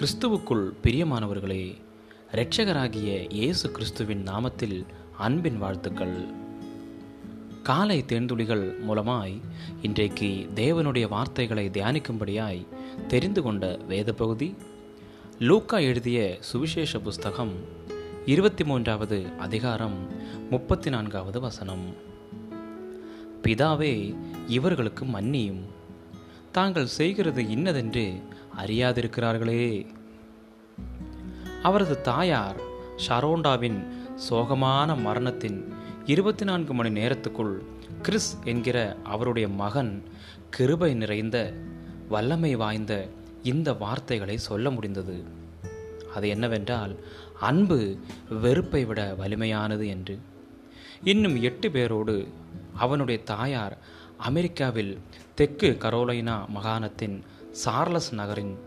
கிறிஸ்துவுக்குள் பிரியமானவர்களே இரட்சகராகிய இயேசு கிறிஸ்துவின் நாமத்தில் அன்பின் வாழ்த்துக்கள். காலை தேர்ந்துளிகள் மூலமாய் இன்றைக்கு தேவனுடைய வார்த்தைகளை தியானிக்கும்படியாய் தெரிந்து கொண்ட வேத பகுதி லூக்கா எழுதிய சுவிசேஷ புஸ்தகம் இருபத்தி மூன்றாவது அதிகாரம் முப்பத்தி நான்காவது வசனம். பிதாவே இவர்களுக்கு மன்னியும். தாங்கள் செய்கிறது இன்னதென்று அறியாதிருக்கிறார்களே. அவரது தாயார் ஷரோண்டாவின் சோகமான மரணத்தின் இருபத்தி நான்கு மணி நேரத்துக்குள் கிறிஸ் என்கிற அவருடைய மகன் கிருபை நிறைந்த வல்லமை வாய்ந்த இந்த வார்த்தைகளை சொல்ல முடிந்தது. அது என்னவென்றால் அன்பு வெறுப்பை விட வலிமையானது என்று. இன்னும் எட்டு பேரோடு அவனுடைய தாயார் அமெரிக்காவில் தெற்கு கரோலைனா மாகாணத்தின் சார்லஸ் நகரின்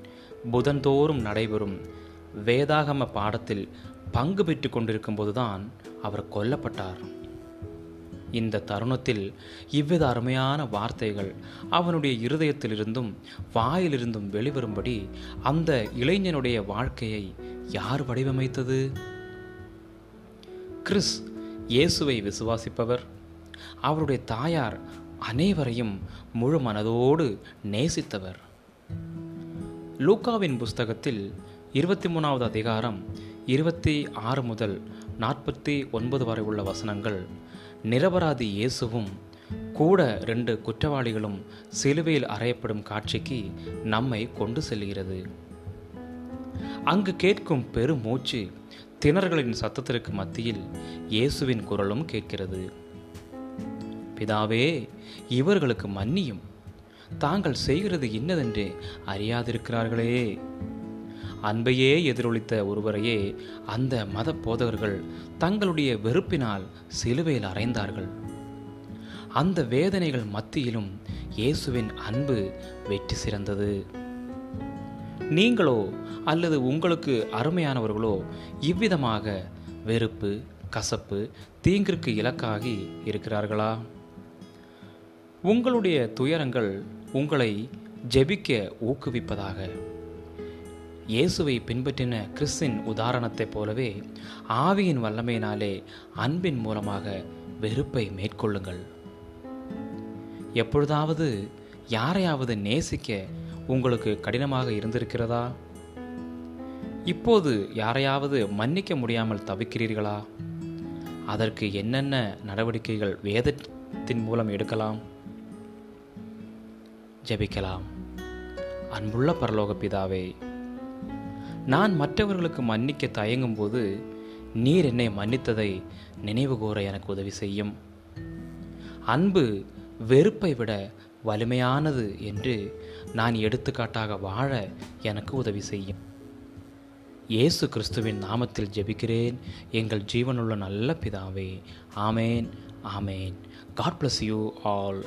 புதன்தோறும் நடைபெறும் வேதாகம பாடத்தில் பங்கு பெற்று கொண்டிருக்கும் போதுதான் அவர் கொல்லப்பட்டார். இந்த தருணத்தில் இவ்வித அருமையான வார்த்தைகள் அவனுடைய இருதயத்திலிருந்தும் வாயிலிருந்தும் வெளிவரும்படி அந்த இளைஞனுடைய வாழ்க்கையை யார் வடிவமைத்தது? கிறிஸ் இயேசுவை விசுவாசிப்பவர். அவருடைய தாயார் அனைவரையும் முழு மனதோடு நேசித்தவர். லூக்காவின் புஸ்தகத்தில் இருபத்தி மூணாவது அதிகாரம் இருபத்தி ஆறு முதல் நாற்பத்தி ஒன்பது வரை உள்ள வசனங்கள். நிரபராதி இயேசுவும் கூட ரெண்டு குற்றவாளிகளும் சிலுவையில் அறையப்படும் காட்சிக்கு நம்மை கொண்டு செல்கிறது அங்கு கேட்கும் பெருமூச்சு திணறுகளின் சத்தத்திற்கு மத்தியில் இயேசுவின் குரலும் கேட்கிறது. பிதாவே இவர்களுக்கு மன்னியும். தாங்கள் செய்கிறது இன்னதென்று அறியாதிருக்கிறார்களே. அன்பையே எதிரொலித்த ஒருவரையே அந்த மத போதகர்கள் தங்களுடைய வெறுப்பினால் சிலுவையில் அறைந்தார்கள். அந்த வேதனைகள் மத்தியிலும் இயேசுவின் அன்பு வெற்றி சிறந்தது. நீங்களோ அல்லது உங்களுக்கு அருமையானவர்களோ இவ்விதமாக வெறுப்பு கசப்பு தீங்கிற்கு இலக்காகி இருக்கிறார்களா? உங்களுடைய துயரங்கள் உங்களை ஜெபிக்க ஊக்குவிப்பதாக. இயேசுவை பின்பற்றின கிறிஸ்தின் உதாரணத்தைப் போலவே ஆவியின் வல்லமையினாலே அன்பின் மூலமாக வெறுப்பை மேற்கொள்ளுங்கள். எப்பொழுதாவது யாரையாவது நேசிக்க உங்களுக்கு கடினமாக இருந்திருக்கிறதா? இப்போது யாரையாவது மன்னிக்க முடியாமல் தவிக்கிறீர்களா? அதற்கு என்னென்ன நடவடிக்கைகள் வேதத்தின் மூலம் எடுக்கலாம்? ஜெபிக்கலாம். அன்புள்ள பரலோக பிதாவே நான் மற்றவர்களுக்கு மன்னிக்க தயங்கும் போது நீர் என்னை மன்னித்ததை நினைவு கூற எனக்கு உதவி செய்யும். அன்பு வெறுப்பை விட வலிமையானது என்று நான் எடுத்துக்காட்டாக வாழ எனக்கு உதவி செய்யும். இயேசு கிறிஸ்துவின் நாமத்தில் ஜெபிக்கிறேன். எங்கள் ஜீவனுள்ள நல்ல பிதாவே ஆமேன் ஆமேன். God bless you all